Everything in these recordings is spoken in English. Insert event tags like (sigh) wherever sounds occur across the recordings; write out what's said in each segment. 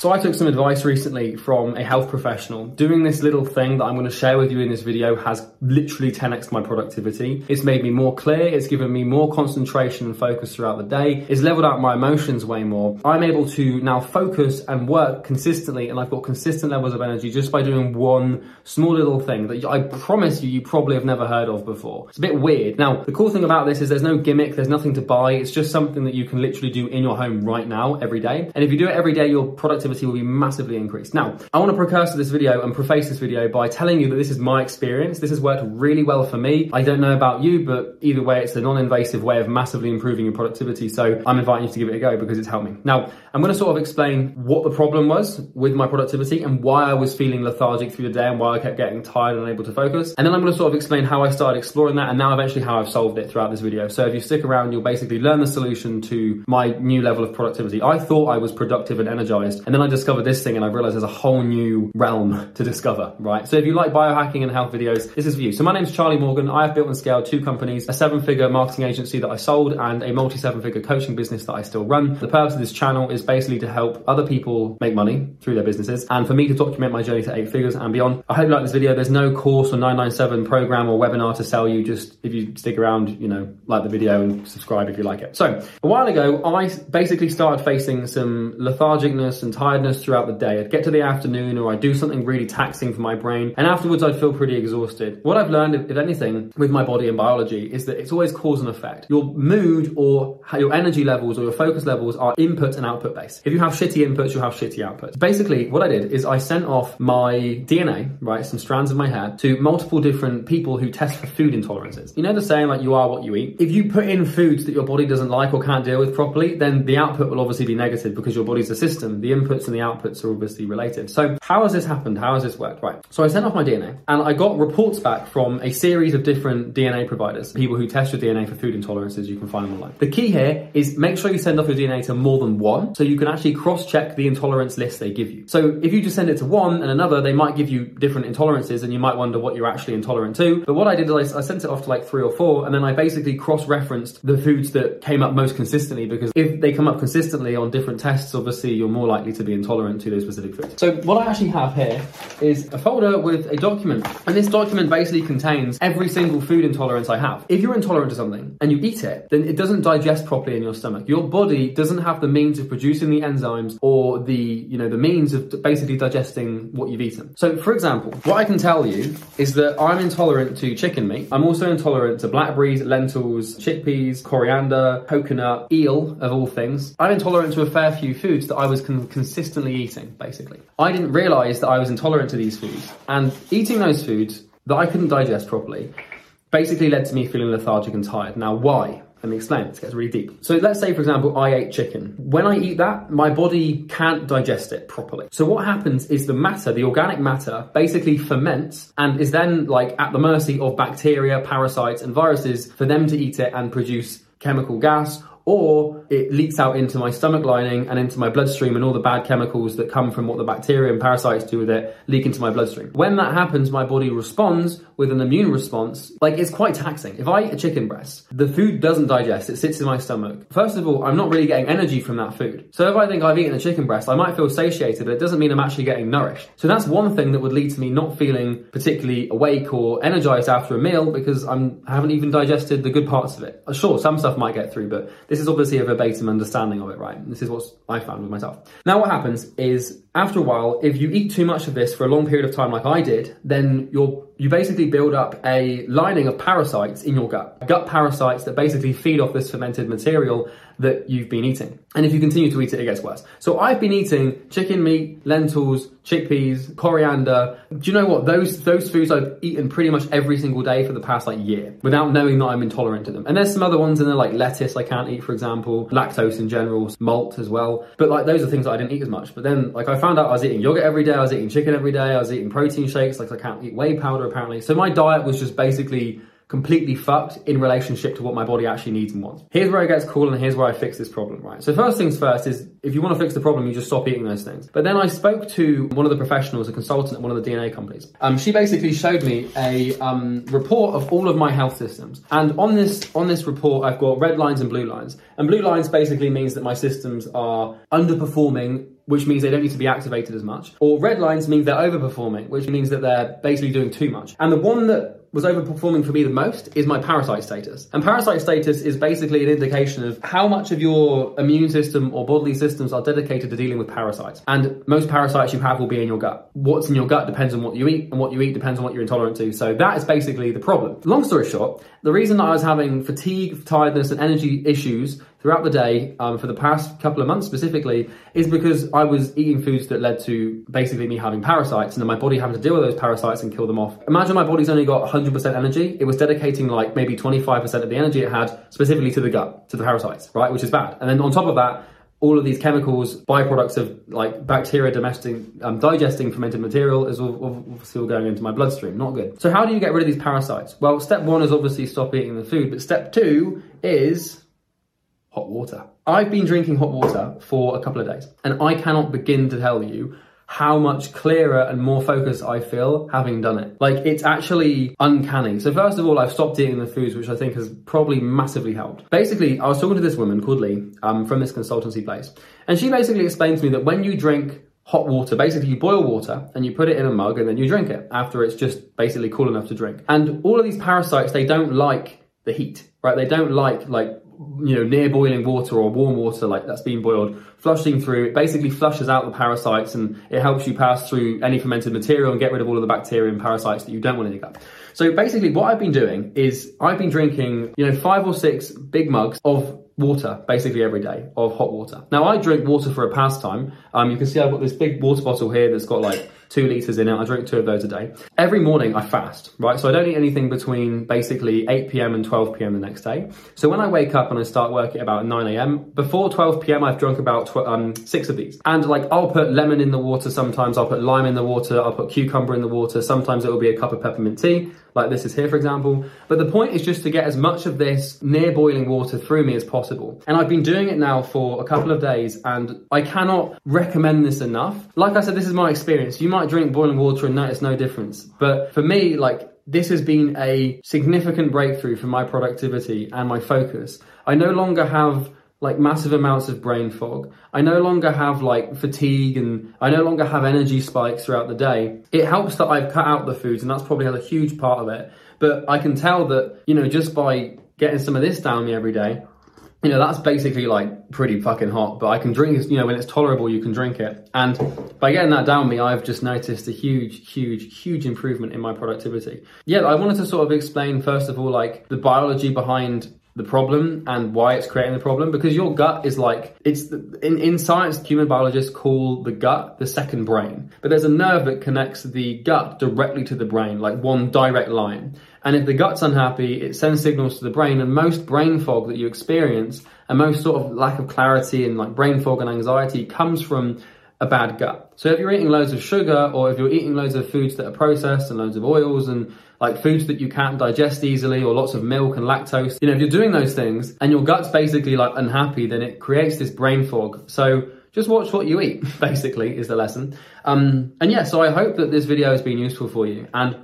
So I took some advice recently from a health professional. Doing this little thing that I'm going to share with you in this video has literally 10x my productivity. It's made me more clear, it's given me more concentration and focus throughout the day, it's leveled out my emotions way more. I'm able to now focus and work consistently and I've got consistent levels of energy just by doing one small little thing that I promise you you probably have never heard of before. It's a bit weird. Now, the cool thing about this is there's no gimmick, there's nothing to buy. It's just something that you can literally do in your home right now every day. And if you do it every day, your productivity will be massively increased. Now, I want to precursor this video and preface this video by telling you that this is my experience. This has worked really well for me. I don't know about you, but either way, it's a non-invasive way of massively improving your productivity. So I'm inviting you to give it a go because it's helped me. Now, I'm going to sort of explain what the problem was with my productivity and why I was feeling lethargic through the day and why I kept getting tired and unable to focus. And then I'm going to sort of explain how I started exploring that and now eventually how I've solved it throughout this video. So if you stick around, you'll basically learn the solution to my new level of productivity. I thought I was productive and energized and then I discovered this thing and I realized there's a whole new realm to discover, right? So if you like biohacking and health videos, this is for you. So my name's Charlie Morgan. I have built and scaled two companies, a seven figure marketing agency that I sold and a multi seven figure coaching business that I still run. The purpose of this channel is basically to help other people make money through their businesses and for me to document my journey to eight figures and beyond. I hope you like this video. There's no course or 997 program or webinar to sell you. Just if you stick around, you know, like the video and subscribe if you like it. So a while ago, I basically started facing some lethargicness and tiredness throughout the day. I'd get to the afternoon or I'd do something really taxing for my brain and afterwards I'd feel pretty exhausted. What I've learned, if anything, with my body and biology is that it's always cause and effect. Your mood or your energy levels or your focus levels are input and output based. If you have shitty inputs, you'll have shitty outputs. Basically, what I did is I sent off my DNA, right, some strands of my hair to multiple different people who test for food intolerances. You know the saying like you are what you eat? If you put in foods that your body doesn't like or can't deal with properly, then the output will obviously be negative because your body's a system. The inputs and the outputs are obviously related. So how has this happened? How has this worked? Right. So I sent off my DNA and I got reports back from a series of different DNA providers, people who test your DNA for food intolerances. You can find them online. The key here is make sure you send off your DNA to more than one so you can actually cross check the intolerance list they give you. So if you just send it to one and another, they might give you different intolerances and you might wonder what you're actually intolerant to. But what I did is I, I sent it off to like three or four and then I basically cross referenced the foods that came up most consistently because if they come up consistently on different tests, obviously you're more likely to be intolerant to those specific foods. So what I actually have here is a folder with a document. And this document basically contains every single food intolerance I have. If you're intolerant to something and you eat it, then it doesn't digest properly in your stomach. Your body doesn't have the means of producing the enzymes or the, you know, the means of basically digesting what you've eaten. So for example, what I can tell you is that I'm intolerant to chicken meat. I'm also intolerant to blackberries, lentils, chickpeas, coriander, coconut, eel of all things. I'm intolerant to a fair few foods that I was con- consistently eating, basically. I didn't realize that I was intolerant to these foods. And eating those foods that I couldn't digest properly basically led to me feeling lethargic and tired. Now, why? Let me explain. It gets really deep. So let's say, for example, I ate chicken. When I eat that, my body can't digest it properly. So what happens is the matter, the organic matter, basically ferments and is then like at the mercy of bacteria, parasites, and viruses for them to eat it and produce chemical gas or it leaks out into my stomach lining and into my bloodstream and all the bad chemicals that come from what the bacteria and parasites do with it leak into my bloodstream. When that happens, my body responds with an immune response. Like it's quite taxing. If I eat a chicken breast, the food doesn't digest, it sits in my stomach. First of all, I'm not really getting energy from that food. So if I think I've eaten a chicken breast, I might feel satiated, but it doesn't mean I'm actually getting nourished. So that's one thing that would lead to me not feeling particularly awake or energized after a meal because I'm, I haven't even digested the good parts of it. Sure, some stuff might get through, but this is obviously a verbatim understanding of it, right? This is what I found with myself. Now, what happens is after a while, if you eat too much of this for a long period of time, like I did, then you're you basically build up a lining of parasites in your gut. Gut parasites that basically feed off this fermented material that you've been eating. And if you continue to eat it, it gets worse. So I've been eating chicken meat, lentils, chickpeas, coriander. Do you know what? Those those foods I've eaten pretty much every single day for the past like year without knowing that I'm intolerant to them. And there's some other ones in there like lettuce I can't eat, for example, lactose in general, malt as well. But like those are things that I didn't eat as much. But then like I found out I was eating yogurt every day, I was eating chicken every day, I was eating protein shakes, like I can't eat whey powder apparently. So my diet was just basically completely fucked in relationship to what my body actually needs and wants. Here's where it gets cool and here's where I fix this problem, right? So first things first is if you want to fix the problem, you just stop eating those things. But then I spoke to one of the professionals, a consultant at one of the DNA companies. Um, she basically showed me a um, report of all of my health systems. And on this on this report, I've got red lines and blue lines. And blue lines basically means that my systems are underperforming which means they don't need to be activated as much. Or red lines means they're overperforming, which means that they're basically doing too much. And the one that was overperforming for me the most is my parasite status. And parasite status is basically an indication of how much of your immune system or bodily systems are dedicated to dealing with parasites. And most parasites you have will be in your gut. What's in your gut depends on what you eat, and what you eat depends on what you're intolerant to. So that is basically the problem. Long story short, the reason that I was having fatigue, tiredness, and energy issues throughout the day um, for the past couple of months specifically is because I was eating foods that led to basically me having parasites and then my body having to deal with those parasites and kill them off. Imagine my body's only got 100% energy. It was dedicating like maybe 25% of the energy it had specifically to the gut, to the parasites, right? Which is bad. And then on top of that, all of these chemicals, byproducts of like bacteria digesting, um, digesting fermented material is all, all going into my bloodstream. Not good. So how do you get rid of these parasites? Well, step one is obviously stop eating the food, but step two is hot water. I've been drinking hot water for a couple of days, and I cannot begin to tell you how much clearer and more focused I feel having done it. Like it's actually uncanny. So first of all, I've stopped eating the foods, which I think has probably massively helped. Basically, I was talking to this woman called Lee um, from this consultancy place, and she basically explained to me that when you drink hot water. Basically, you boil water and you put it in a mug and then you drink it after it's just basically cool enough to drink. And all of these parasites, they don't like the heat, right? They don't like like you know, near boiling water or warm water like that's been boiled, flushing through, it basically flushes out the parasites and it helps you pass through any fermented material and get rid of all of the bacteria and parasites that you don't want in your gut. So basically what I've been doing is I've been drinking, you know, five or six big mugs of water basically every day of hot water. Now I drink water for a pastime. Um, you can see I've got this big water bottle here that's got like two liters in it. I drink two of those a day. Every morning I fast, right? So I don't eat anything between basically 8 p.m. and 12 p.m. the next day. So when I wake up and I start work at about 9 a.m., before 12 p.m. I've drunk about tw- um, six of these. And like I'll put lemon in the water sometimes, I'll put lime in the water, I'll put cucumber in the water. Sometimes it will be a cup of peppermint tea, like this is here for example. But the point is just to get as much of this near boiling water through me as possible. And I've been doing it now for a couple of days and I cannot recommend this enough. Like I said, this is my experience. You might might drink boiling water and notice no difference. But for me, like, this has been a significant breakthrough for my productivity and my focus. I no longer have like massive amounts of brain fog. I no longer have like fatigue and I no longer have energy spikes throughout the day. It helps that I've cut out the foods and that's probably a huge part of it. But I can tell that, you know, just by getting some of this down me every day, you know, that's basically like pretty fucking hot, but I can drink, it, you know, when it's tolerable, you can drink it. And by getting that down me, I've just noticed a huge, huge, huge improvement in my productivity. Yeah, I wanted to sort of explain, first of all, like the biology behind the problem and why it's creating the problem because your gut is like it's the, in in science human biologists call the gut the second brain but there's a nerve that connects the gut directly to the brain like one direct line and if the gut's unhappy it sends signals to the brain and most brain fog that you experience and most sort of lack of clarity and like brain fog and anxiety comes from a bad gut. So if you're eating loads of sugar or if you're eating loads of foods that are processed and loads of oils and like foods that you can't digest easily or lots of milk and lactose, you know, if you're doing those things and your gut's basically like unhappy, then it creates this brain fog. So just watch what you eat, (laughs) basically, is the lesson. Um, and yeah, so I hope that this video has been useful for you. And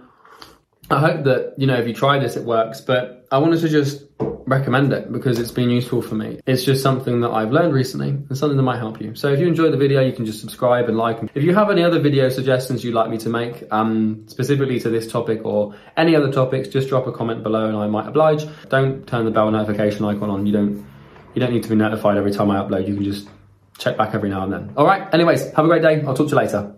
I hope that, you know, if you try this, it works. But I wanted to just recommend it because it's been useful for me. It's just something that I've learned recently and something that might help you. So if you enjoyed the video, you can just subscribe and like. If you have any other video suggestions you'd like me to make, um, specifically to this topic or any other topics, just drop a comment below and I might oblige. Don't turn the bell notification icon on. You don't, you don't need to be notified every time I upload. You can just check back every now and then. All right. Anyways, have a great day. I'll talk to you later.